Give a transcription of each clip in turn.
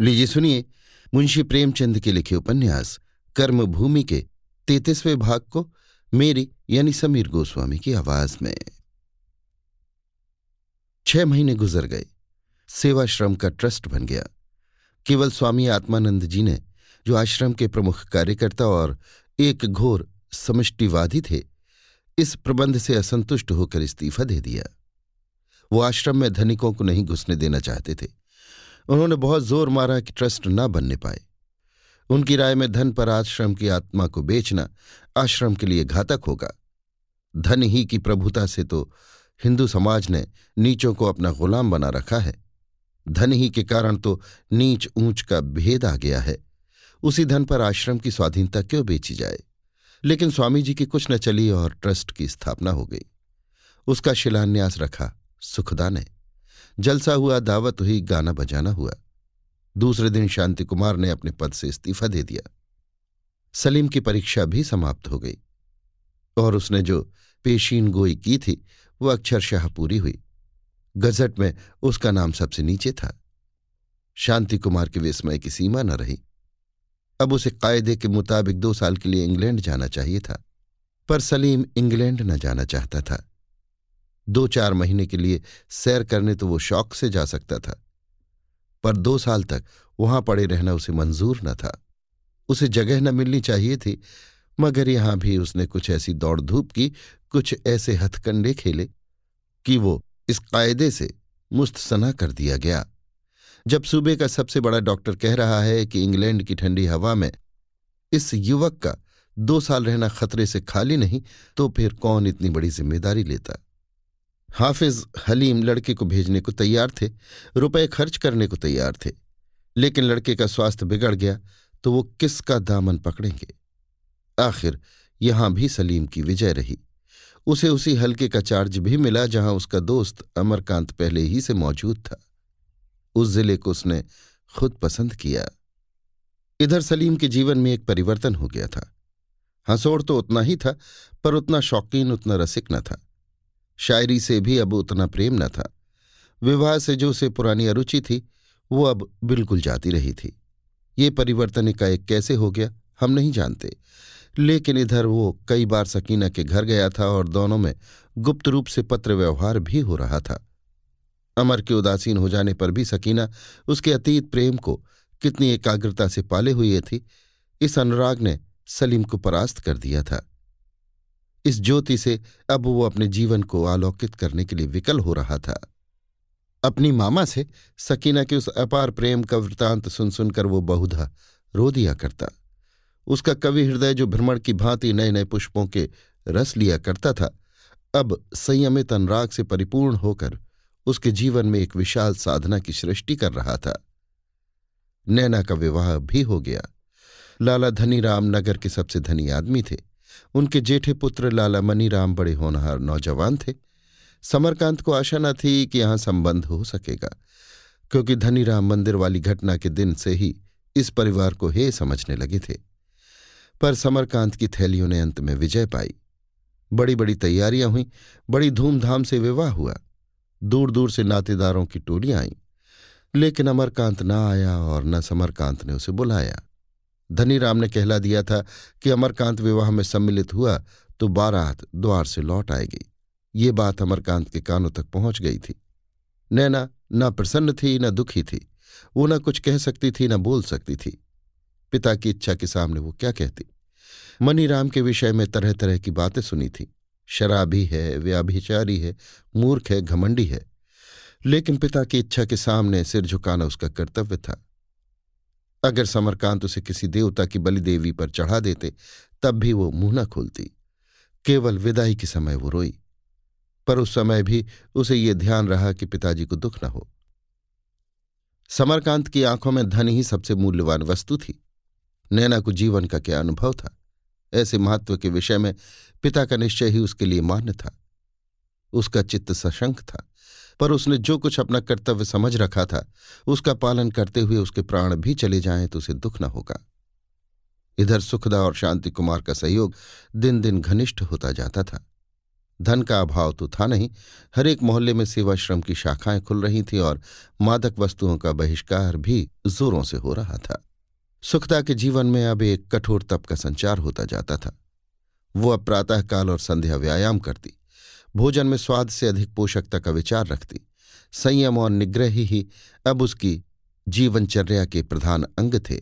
लीजिए सुनिए, मुंशी प्रेमचंद के लिखे उपन्यास, कर्मभूमि के तैतीसवें भाग को मेरी यानी समीर गोस्वामी की आवाज़ में। छह महीने गुजर गए, सेवाश्रम का ट्रस्ट बन गया। केवल स्वामी आत्मानंद जी ने, जो आश्रम के प्रमुख कार्यकर्ता और एक घोर समष्टिवादी थे, इस प्रबंध से असंतुष्ट होकर इस्तीफा दे दिया। वो आश्रम में धनिकों को नहीं घुसने देना चाहते थे। उन्होंने बहुत ज़ोर मारा कि ट्रस्ट न बनने पाए। उनकी राय में धन पर आश्रम की आत्मा को बेचना आश्रम के लिए घातक होगा। धन ही की प्रभुता से तो हिंदू समाज ने नीचों को अपना गुलाम बना रखा है। धन ही के कारण तो नीच ऊंच का भेद आ गया है। उसी धन पर आश्रम की स्वाधीनता क्यों बेची जाए? लेकिन स्वामी जी की कुछ न चली और ट्रस्ट की स्थापना हो गई। उसका शिलान्यास रखा सुखदा ने जलसा हुआ दावत हुई गाना बजाना हुआ। दूसरे दिन शांति कुमार ने अपने पद से इस्तीफा दे दिया। सलीम की परीक्षा भी समाप्त हो गई। और उसने जो पेशीन गोई की थी वह अक्षरशाह पूरी हुई। गजट में उसका नाम सबसे नीचे था। शांति कुमार के विस्मय की सीमा न रही। अब उसे कायदे के मुताबिक दो साल के लिए इंग्लैंड जाना चाहिए था। पर सलीम इंग्लैंड न जाना चाहता था। दो चार महीने के लिए सैर करने तो वो शौक से जा सकता था। पर दो साल तक वहाँ पड़े रहना उसे मंजूर न था। उसे जगह न मिलनी चाहिए थी, मगर यहाँ भी उसने कुछ ऐसी दौड़ धूप की, कुछ ऐसे हथकंडे खेले कि वो इस कायदे से मुस्तसना कर दिया गया। जब सूबे का सबसे बड़ा डॉक्टर कह रहा है कि इंग्लैंड की ठंडी हवा में इस युवक का दो साल रहना खतरे से खाली नहीं तो फिर कौन इतनी बड़ी ज़िम्मेदारी लेता? हाफिज हलीम लड़के को भेजने को तैयार थे, रुपए खर्च करने को तैयार थे। लेकिन लड़के का स्वास्थ्य बिगड़ गया तो वो किसका दामन पकड़ेंगे? आखिर यहाँ भी सलीम की विजय रही। उसे उसी हल्के का चार्ज भी मिला जहाँ उसका दोस्त अमरकांत पहले ही से मौजूद था। उस ज़िले को उसने खुद पसंद किया। इधर सलीम के जीवन में एक परिवर्तन हो गया था। हंसोड़ तो उतना ही था, पर उतना शौकीन, उतना रसिक न था। शायरी से भी अब उतना प्रेम न था। विवाह से जो उसे पुरानी अरुचि थी, वो अब बिल्कुल जाती रही थी। ये परिवर्तन एकाएक कैसे हो गया, हम नहीं जानते। लेकिन इधर वो कई बार सकीना के घर गया था और दोनों में गुप्त रूप से पत्र व्यवहार भी हो रहा था। अमर के उदासीन हो जाने पर भी सकीना उसके अतीत प्रेम को कितनी एकाग्रता से पाले हुए थी, इस अनुराग ने सलीम को परास्त कर दिया था। इस ज्योति से अब वो अपने जीवन को आलोकित करने के लिए विकल हो रहा था। अपनी मामा से सकीना के उस अपार प्रेम का वृतांत सुन सुनकर वो बहुधा रो दिया करता। उसका कवि हृदय जो भ्रमण की भांति नए नए पुष्पों के रस लिया करता था, अब संयमित अनुराग से परिपूर्ण होकर उसके जीवन में एक विशाल साधना की सृष्टि कर रहा था। नैना का विवाह भी हो गया। लाला धनीराम नगर के सबसे धनी आदमी थे। उनके जेठे पुत्र लाला मनीराम बड़े होनहार नौजवान थे। समरकांत को आशा न थी कि यहाँ संबंध हो सकेगा, क्योंकि धनीराम मंदिर वाली घटना के दिन से ही इस परिवार को हे समझने लगे थे। पर समरकांत की थैलियों ने अंत में विजय पाई। बड़ी बड़ी तैयारियाँ हुई, बड़ी धूमधाम से विवाह हुआ। दूर दूर से नातेदारों की टोलियाँ आईं, लेकिन अमरकांत न आया और न समरकांत ने उसे बुलाया। धनीराम ने कहला दिया था कि अमरकांत विवाह में सम्मिलित हुआ तो बारात द्वार से लौट आएगी। ये बात अमरकांत के कानों तक पहुँच गई थी। नैना न प्रसन्न थी, न दुखी थी। वो न कुछ कह सकती थी, न बोल सकती थी। पिता की इच्छा के सामने वो क्या कहती? मनीराम के विषय में तरह तरह की बातें सुनी थी। शराबी है, व्याभिचारी है, मूर्ख है, घमंडी है। लेकिन पिता की इच्छा के सामने सिर झुकाना उसका कर्तव्य था। अगर समरकांत उसे किसी देवता की बलि देवी पर चढ़ा देते, तब भी वो मुँह न खोलती। केवल विदाई के समय वो रोई। पर उस समय भी उसे ये ध्यान रहा कि पिताजी को दुख न हो। समरकांत की आँखों में धन ही सबसे मूल्यवान वस्तु थी। नैना को जीवन का क्या अनुभव था? ऐसे महत्व के विषय में पिता का निश्चय ही उसके लिए मान्य था। उसका चित्त सशंक था। पर उसने जो कुछ अपना कर्तव्य समझ रखा था, उसका पालन करते हुए उसके प्राण भी चले जाएँ तो उसे दुख न होगा। इधर सुखदा और शांति कुमार का सहयोग दिन दिन घनिष्ठ होता जाता था। धन का अभाव तो था नहीं हर एक मोहल्ले में सेवाश्रम की शाखाएँ खुल रही थीं और मादक वस्तुओं का बहिष्कार भी जोरों से हो रहा था। सुखदा के जीवन में अब एक कठोर तप का संचार होता जाता था। वो अब प्रातःकाल और संध्या व्यायाम करती। भोजन में स्वाद से अधिक पोषकता का विचार रखती। संयम और निग्रह ही अब उसकी जीवनचर्या के प्रधान अंग थे।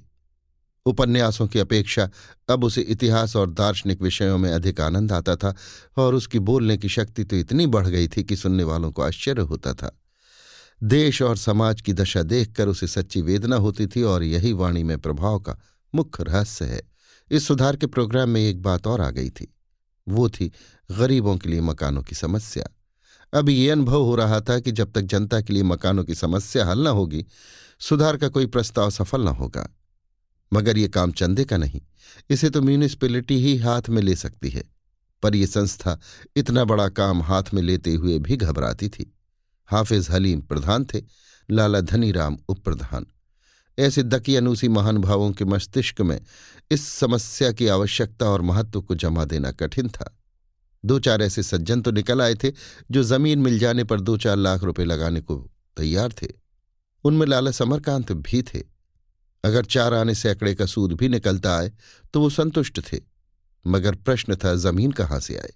उपन्यासों की अपेक्षा अब उसे इतिहास और दार्शनिक विषयों में अधिक आनंद आता था और उसकी बोलने की शक्ति तो इतनी बढ़ गई थी कि सुनने वालों को आश्चर्य होता था। देश और समाज की दशा देखकर उसे सच्ची वेदना होती थी और यही वाणी में प्रभाव का मुख्य रहस्य है। इस सुधार के प्रोग्राम में एक बात और आ गई थी। वो थी गरीबों के लिए मकानों की समस्या। अब ये अनुभव हो रहा था कि जब तक जनता के लिए मकानों की समस्या हल न होगी, सुधार का कोई प्रस्ताव सफल न होगा। मगर ये काम चंदे का नहीं, इसे तो म्यूनिसपैलिटी ही हाथ में ले सकती है। पर यह संस्था इतना बड़ा काम हाथ में लेते हुए भी घबराती थी। हाफिज हलीम प्रधान थे, लाला धनीराम उप प्रधान ऐसे दकी दकियानूसी महानुभावों के मस्तिष्क में इस समस्या की आवश्यकता और महत्व को जमा देना कठिन था। दो चार ऐसे सज्जन तो निकल आए थे, जो ज़मीन मिल जाने पर दो चार लाख रुपए लगाने को तैयार थे। उनमें लाला समरकांत भी थे। अगर चार आने सैकड़े का सूद भी निकलता आए तो वो संतुष्ट थे। मगर प्रश्न था, ज़मीन कहाँ से आए?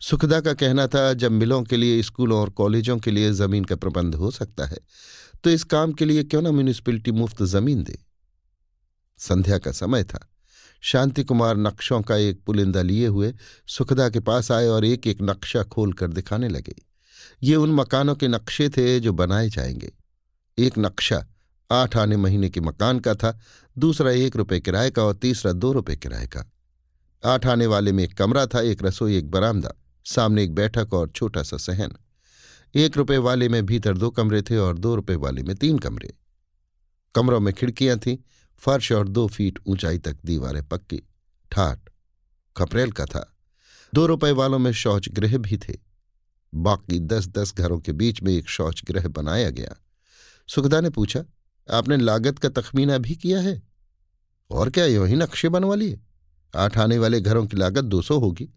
सुखदा का कहना था, जब मिलों के लिए स्कूलों और कॉलेजों के लिए ज़मीन का प्रबंध हो सकता है तो इस काम के लिए क्यों ना म्यूनिसपैलिटी मुफ़्त ज़मीन दे? संध्या का समय था। शांति कुमार नक्शों का एक पुलिंदा लिए हुए सुखदा के पास आए और एक एक नक्शा खोलकर दिखाने लगे। ये उन मकानों के नक्शे थे जो बनाए जाएँगे। एक नक्शा आठ आने महीने के मकान का था, दूसरा एक रुपये किराए का और तीसरा दो रुपये किराए का। आठ आने वाले में एक कमरा था, एक रसोई, एक बरामदा, सामने एक बैठक और छोटा सा सहन। एक रुपये वाले में भीतर दो कमरे थे और दो रुपये वाले में तीन कमरे। कमरों में खिड़कियाँ थीं फर्श और दो फीट ऊंचाई तक दीवारें पक्की, ठाट, खपरेल का था। दो रुपए वालों में शौच गृह भी थे। बाकी दस दस घरों के बीच में एक शौच गृह बनाया गया। सुखदा ने पूछा, आपने लागत का तखमीना भी किया है? और क्या यो ही नक्शे बनवा लिए? आठ आने वाले घरों की लागत दो सौ होगी।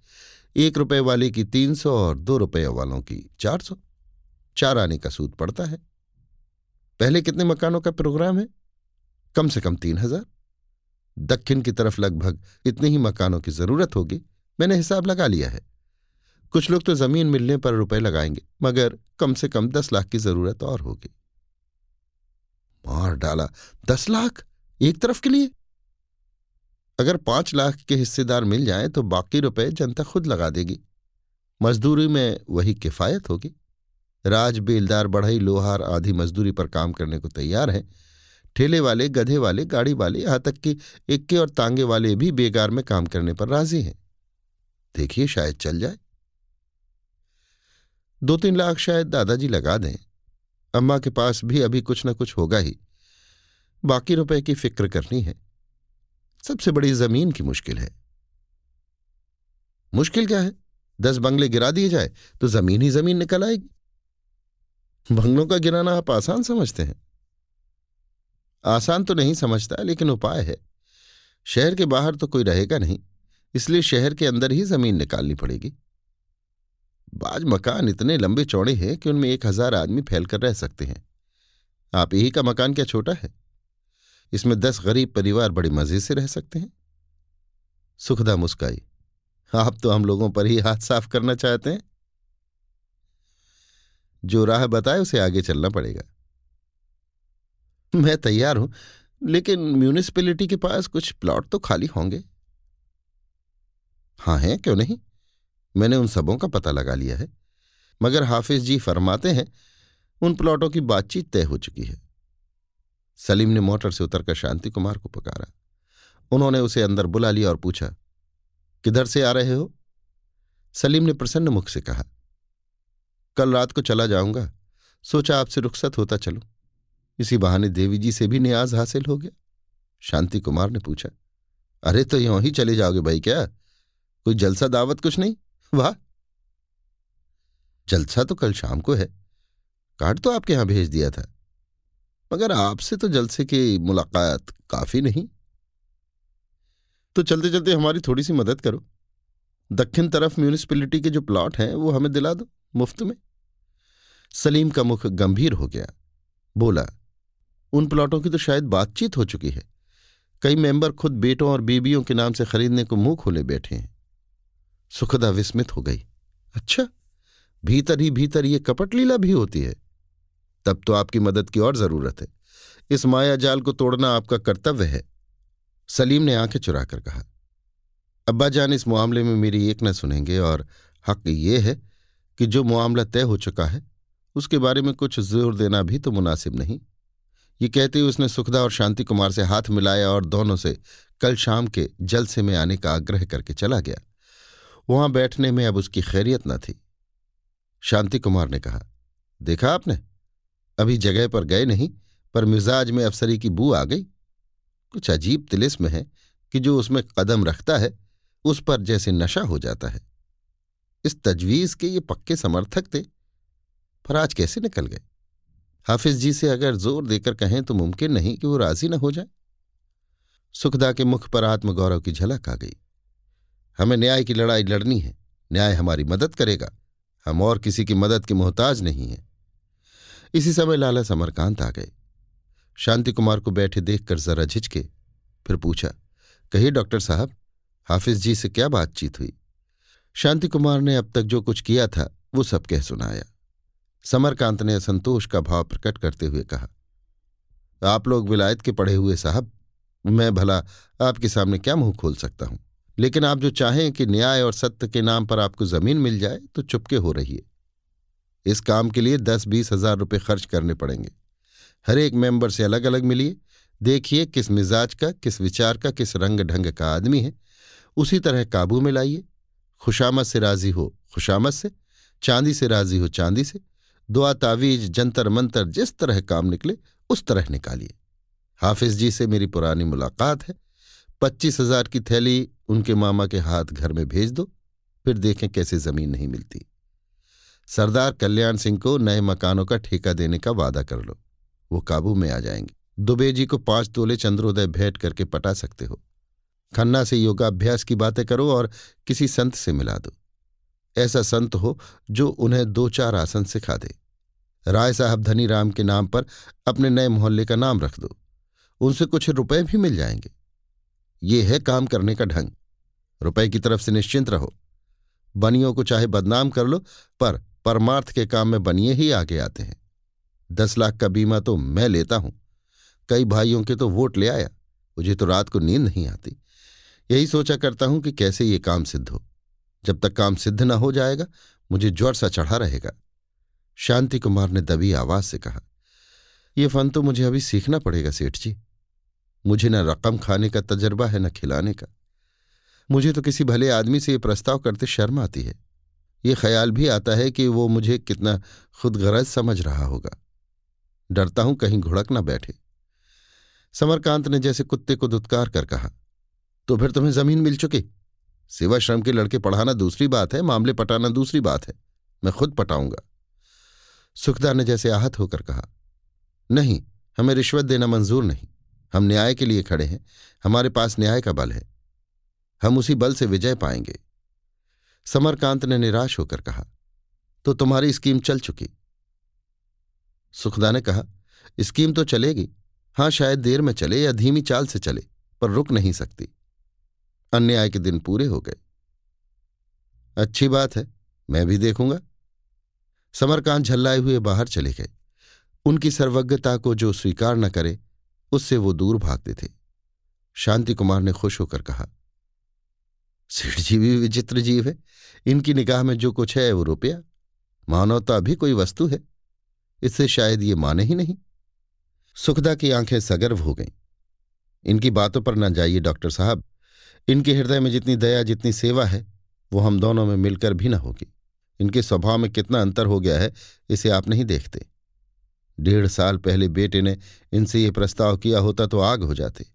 एक रुपए वाले की तीन सौ और दो रुपये वालों की चार सौ। चार आने का सूद पड़ता है। पहले कितने मकानों का प्रोग्राम है? कम से कम तीन हज़ार। दक्षिण की तरफ़ लगभग इतने ही मकानों की ज़रूरत होगी, मैंने हिसाब लगा लिया है। कुछ लोग तो ज़मीन मिलने पर रुपए लगाएँगे, मगर कम से कम दस लाख की ज़रूरत और होगी। मार डाला, दस लाख? एक तरफ़ के लिए? अगर पाँच लाख के हिस्सेदार मिल जाएँ तो बाकी रुपए जनता खुद लगा देगी। मजदूरी में वही किफायत होगी। राज बेलदार, बढ़ई, लोहार आधी मजदूरी पर काम करने को तैयार हैं। ठेले वाले, गधे वाले, गाड़ी वाले, यहाँ तक कि इक्के और तांगे वाले भी बेगार में काम करने पर राज़ी हैं। देखिए, शायद चल जाए। दो तीन लाख शायद दादाजी लगा दें। अम्मा के पास भी अभी कुछ न कुछ होगा ही। बाकी रुपए की फ़िक्र करनी है। सबसे बड़ी ज़मीन की मुश्किल है। मुश्किल क्या है? दस बंगले गिरा दिए जाए तो ज़मीन ही ज़मीन निकल आएगी। बंगलों का गिराना आप आसान समझते हैं। आसान तो नहीं समझता, लेकिन उपाय है। शहर के बाहर तो कोई रहेगा नहीं, इसलिए शहर के अंदर ही ज़मीन निकालनी पड़ेगी। बाज मकान इतने लंबे चौड़े हैं कि उनमें एक हज़ार आदमी फैलकर रह सकते हैं। आप यही का मकान क्या छोटा है? इसमें दस गरीब परिवार बड़े मज़े से रह सकते हैं। सुखदा मुस्काई, आप तो हम लोगों पर ही हाथ साफ़ करना चाहते हैं। जो राह बताए उसे आगे चलना पड़ेगा। मैं तैयार हूँ, लेकिन म्यूनिसिपैलिटी के पास कुछ प्लॉट तो खाली होंगे। हाँ हैं, क्यों नहीं? मैंने उन सबों का पता लगा लिया है। मगर हाफिज जी फरमाते हैं, उन प्लॉटों की बातचीत तय हो चुकी है। सलीम ने मोटर से उतरकर शांति कुमार को पुकारा। उन्होंने उसे अंदर बुला लिया और पूछा, किधर से आ रहे हो? सलीम ने प्रसन्न मुख से कहा, कल रात को चला जाऊँगा। सोचा आपसे रुखसत होता चलूँ। इसी बहाने देवी जी से भी न्याज हासिल हो गया। शांति कुमार ने पूछा, अरे तो यों ही चले जाओगे भाई क्या? कोई जलसा दावत कुछ नहीं? वाह! जलसा तो कल शाम को है। कार्ड तो आपके यहाँ भेज दिया था। मगर आपसे तो जलसे की मुलाकात काफ़ी नहीं। तो चलते चलते हमारी थोड़ी सी मदद करो। दक्षिण तरफ़ म्यूनिसपैलिटी के जो प्लॉट हैं, वो हमें दिला दो, मुफ़्त में। सलीम का मुख गंभीर हो गया। बोला उन प्लॉटों की तो शायद बातचीत हो चुकी है। कई मेंबर खुद बेटों और बीबियों के नाम से खरीदने को मुँह खोले बैठे हैं। सुखदा विस्मित हो गई। अच्छा भीतर ही भीतर ये कपट लीला भी होती है। तब तो आपकी मदद की और ज़रूरत है। इस माया जाल को तोड़ना आपका कर्तव्य है, सलीम ने आँखें चुरा कर कहा। अब्बा जान, इस मामले में मेरी एक न सुनेंगे और हक ये है कि जो मामला तय हो चुका है, उसके बारे में कुछ ज़ोर देना भी तो मुनासिब नहीं। ये कहते हुए उसने सुखदा और शांति कुमार से हाथ मिलाया और दोनों से कल शाम के जलसे में आने का आग्रह करके चला गया। वहाँ बैठने में अब उसकी खैरियत न थी। शांति कुमार ने कहा, देखा आपने? अभी जगह पर गए नहीं, पर मिजाज में अफसरी की बू आ गई। कुछ अजीब तिलिस्म है कि जो उसमें कदम रखता है, उस पर जैसे नशा हो जाता है। इस तजवीज के ये पक्के समर्थक थे। पर आज कैसे निकल गए? हाफिज जी से अगर ज़ोर देकर कहें तो मुमकिन नहीं कि वो राज़ी न हो जाए। सुखदा के मुख पर आत्मगौरव की झलक आ गई। हमें न्याय की लड़ाई लड़नी है। न्याय हमारी मदद करेगा। हम और किसी की मदद के मोहताज नहीं हैं। इसी समय लाला समरकांत आ गए। शांति कुमार को बैठे देखकर जरा झिझके। फिर पूछा, कहिए डॉक्टर साहब, हाफिज जी से क्या बातचीत हुई? शांति कुमार ने अब तक जो कुछ किया था, वो सब कह सुनाया। समरकांत ने असंतोष का भाव प्रकट करते हुए कहा, आप लोग विलायत के पढ़े हुए साहब, मैं भला आपके सामने क्या मुँह खोल सकता हूँ? लेकिन आप जो चाहें कि न्याय और सत्य के नाम पर आपको ज़मीन मिल जाए तो चुपके हो रही है इस काम के लिए दस बीस हज़ार रुपये खर्च करने पड़ेंगे। हर एक मेंबर से अलग अलग मिलिए। देखिए किस मिजाज का, किस विचार का, किस रंग ढंग का आदमी है। उसी तरह काबू में लाइए। खुशामद से राज़ी हो, खुशामद से, चांदी से राज़ी हो, चांदी से। दुआ, तावीज, जंतर, मंतर जिस तरह काम निकले, उस तरह निकालिए। हाफिज जी से मेरी पुरानी मुलाकात है। पच्चीस हज़ार की थैली उनके मामा के हाथ घर में भेज दो, फिर देखें कैसे ज़मीन नहीं मिलती। सरदार कल्याण सिंह को नए मकानों का ठेका देने का वादा कर लो। वो काबू में आ जाएँगे। दुबे जी को पाँच तोले चंद्रोदय भेंट करके पटा सकते हो। खन्ना से योगाभ्यास की बातें करो और किसी संत से मिला दो। ऐसा संत हो जो उन्हें दो चार आसन सिखा दे। राय साहब धनी राम के नाम पर अपने नए मोहल्ले का नाम रख दो। उनसे कुछ रुपए भी मिल जाएँगे। ये है काम करने का ढंग। रुपए की तरफ़ से निश्चिंत रहो। बनियों को चाहे बदनाम कर लो, पर परमार्थ के काम में बनिए ही आगे आते हैं। दस लाख का बीमा तो मैं लेता हूँ। कई भाइयों के तो वोट ले आया। मुझे तो रात को नींद नहीं आती। यही सोचा करता हूँ कि कैसे ये काम सिद्ध हो। जब तक काम सिद्ध न हो जाएगा, मुझे ज्वर सा चढ़ा रहेगा। शांति कुमार ने दबी आवाज़ से कहा यह फन तो मुझे अभी सीखना पड़ेगा, सेठ जी। मुझे न रकम खाने का तजर्बा है, न खिलाने का। मुझे तो किसी भले आदमी से ये प्रस्ताव करते शर्म आती है। ये ख्याल भी आता है कि वो मुझे कितना खुदगरज समझ रहा होगा। डरता हूँ कहीं घुड़क ना बैठे। समरकांत ने जैसे कुत्ते को दुत्कार कर कहा तो फिर तुम्हें ज़मीन मिल चुकी? सेवाश्रम के लड़के पढ़ाना दूसरी बात है, मामले पटाना दूसरी बात है। मैं खुद पटाऊँगा। सुखदा ने जैसे आहत होकर कहा, नहीं, हमें रिश्वत देना मंजूर नहीं। हम न्याय के लिए खड़े हैं। हमारे पास न्याय का बल है। हम उसी बल से विजय पाएँगे। समरकांत ने निराश होकर कहा तो तुम्हारी स्कीम चल चुकी। सुखदा ने कहा, स्कीम तो चलेगी। हाँ, शायद देर में चले या धीमी चाल से चले, पर रुक नहीं सकती। अन्याय के दिन पूरे हो गए। अच्छी बात है, मैं भी देखूँगा। समरकांत झल्लाए हुए बाहर चले गए। उनकी सर्वज्ञता को जो स्वीकार न करे, उससे वो दूर भागते थे। शांति कुमार ने खुश होकर कहा, सेठ जी भी विचित्र जीव है। इनकी निगाह में जो कुछ है वो रुपया। मानवता भी कोई वस्तु है। इससे शायद ये माने ही नहीं। सुखदा की आँखें सगर्व हो गईं। इनकी बातों पर न जाइए डॉक्टर साहब। इनके हृदय में जितनी दया, जितनी सेवा है, वो हम दोनों में मिलकर भी न होगी। इनके स्वभाव में कितना अंतर हो गया है, इसे आप नहीं देखते। डेढ़ साल पहले बेटे ने इनसे ये प्रस्ताव किया होता तो आग हो जाते।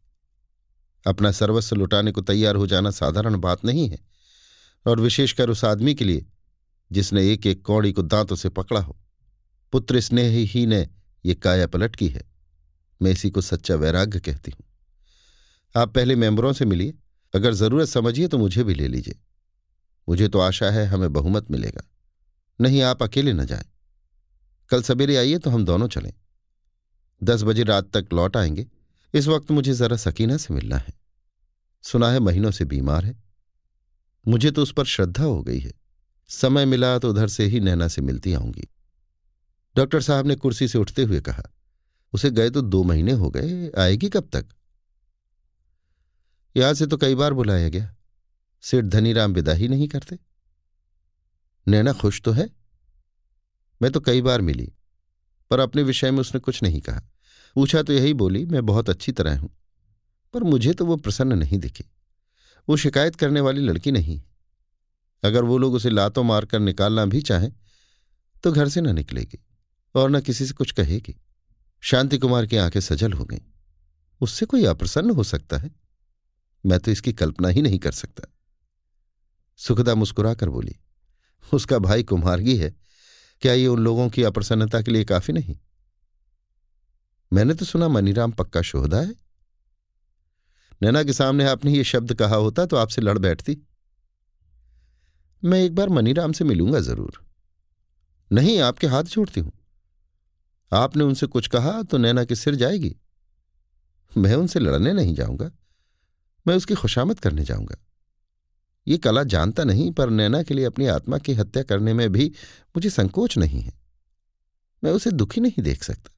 अपना सर्वस्व लुटाने को तैयार हो जाना साधारण बात नहीं है। और विशेषकर उस आदमी के लिए, जिसने एक एक कौड़ी को दांतों से पकड़ा हो। पुत्र स्नेह ही ने ये काया पलट की है। मैं इसी को सच्चा वैराग्य कहती हूँ। आप पहले मेंबरों से मिलिए। अगर ज़रूरत समझिए तो मुझे भी ले लीजिए। मुझे तो आशा है हमें बहुमत मिलेगा। नहीं, आप अकेले न जाएँ। कल सवेरे आइए तो हम दोनों चलें। दस बजे रात तक लौट आएँगे। इस वक्त मुझे जरा सकीना से मिलना है। सुना है महीनों से बीमार है। मुझे तो उस पर श्रद्धा हो गई है। समय मिला तो उधर से ही नैना से मिलती आऊँगी। डॉक्टर साहब ने कुर्सी से उठते हुए कहा, उसे गए तो दो महीने हो गए, आएगी कब तक? यहाँ से तो कई बार बुलाया गया। सेठ धनीराम विदा ही नहीं करते। नैना खुश तो है। मैं तो कई बार मिली, पर अपने विषय में उसने कुछ नहीं कहा। पूछा तो यही बोली, मैं बहुत अच्छी तरह हूँ, पर मुझे तो वो प्रसन्न नहीं दिखी। वो शिकायत करने वाली लड़की नहीं अगर वो लोग उसे लातों मारकर निकालना भी चाहें तो घर से न निकलेगी, और न किसी से कुछ कहेगी। शांति कुमार की आँखें सजल हो गईं। उससे कोई अप्रसन्न हो सकता है? मैं तो इसकी कल्पना ही नहीं कर सकता। सुखदा मुस्कुराकर बोली, उसका भाई कुमारगी है, क्या ये उन लोगों की अप्रसन्नता के लिए काफ़ी नहीं? मैंने तो सुना मनीराम पक्का शोहदा है। नैना के सामने आपने ये शब्द कहा होता तो आपसे लड़ बैठती। मैं एक बार मनीराम से मिलूँगा ज़रूर। नहीं, आपके हाथ जोड़ती हूँ। आपने उनसे कुछ कहा तो नैना के सिर जाएगी। मैं उनसे लड़ने नहीं जाऊँगा। मैं उसकी खुशामद करने जाऊँगा। ये कला जानता नहीं, पर नैना के लिए अपनी आत्मा की हत्या करने में भी मुझे संकोच नहीं है। मैं उसे दुखी नहीं देख सकता।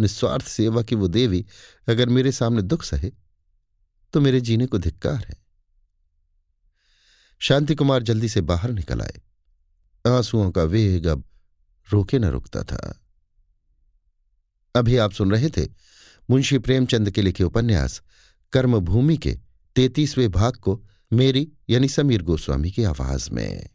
निस्वार्थ सेवा की वो देवी अगर मेरे सामने दुख सहे तो मेरे जीने को धिक्कार है। शांति कुमार जल्दी से बाहर निकल आए। आंसुओं का वेग अब रोके न रुकता था। अभी आप सुन रहे थे मुंशी प्रेमचंद के लिखे उपन्यास कर्मभूमि के तैतीसवें भाग को मेरी यानी समीर गोस्वामी की आवाज़ में।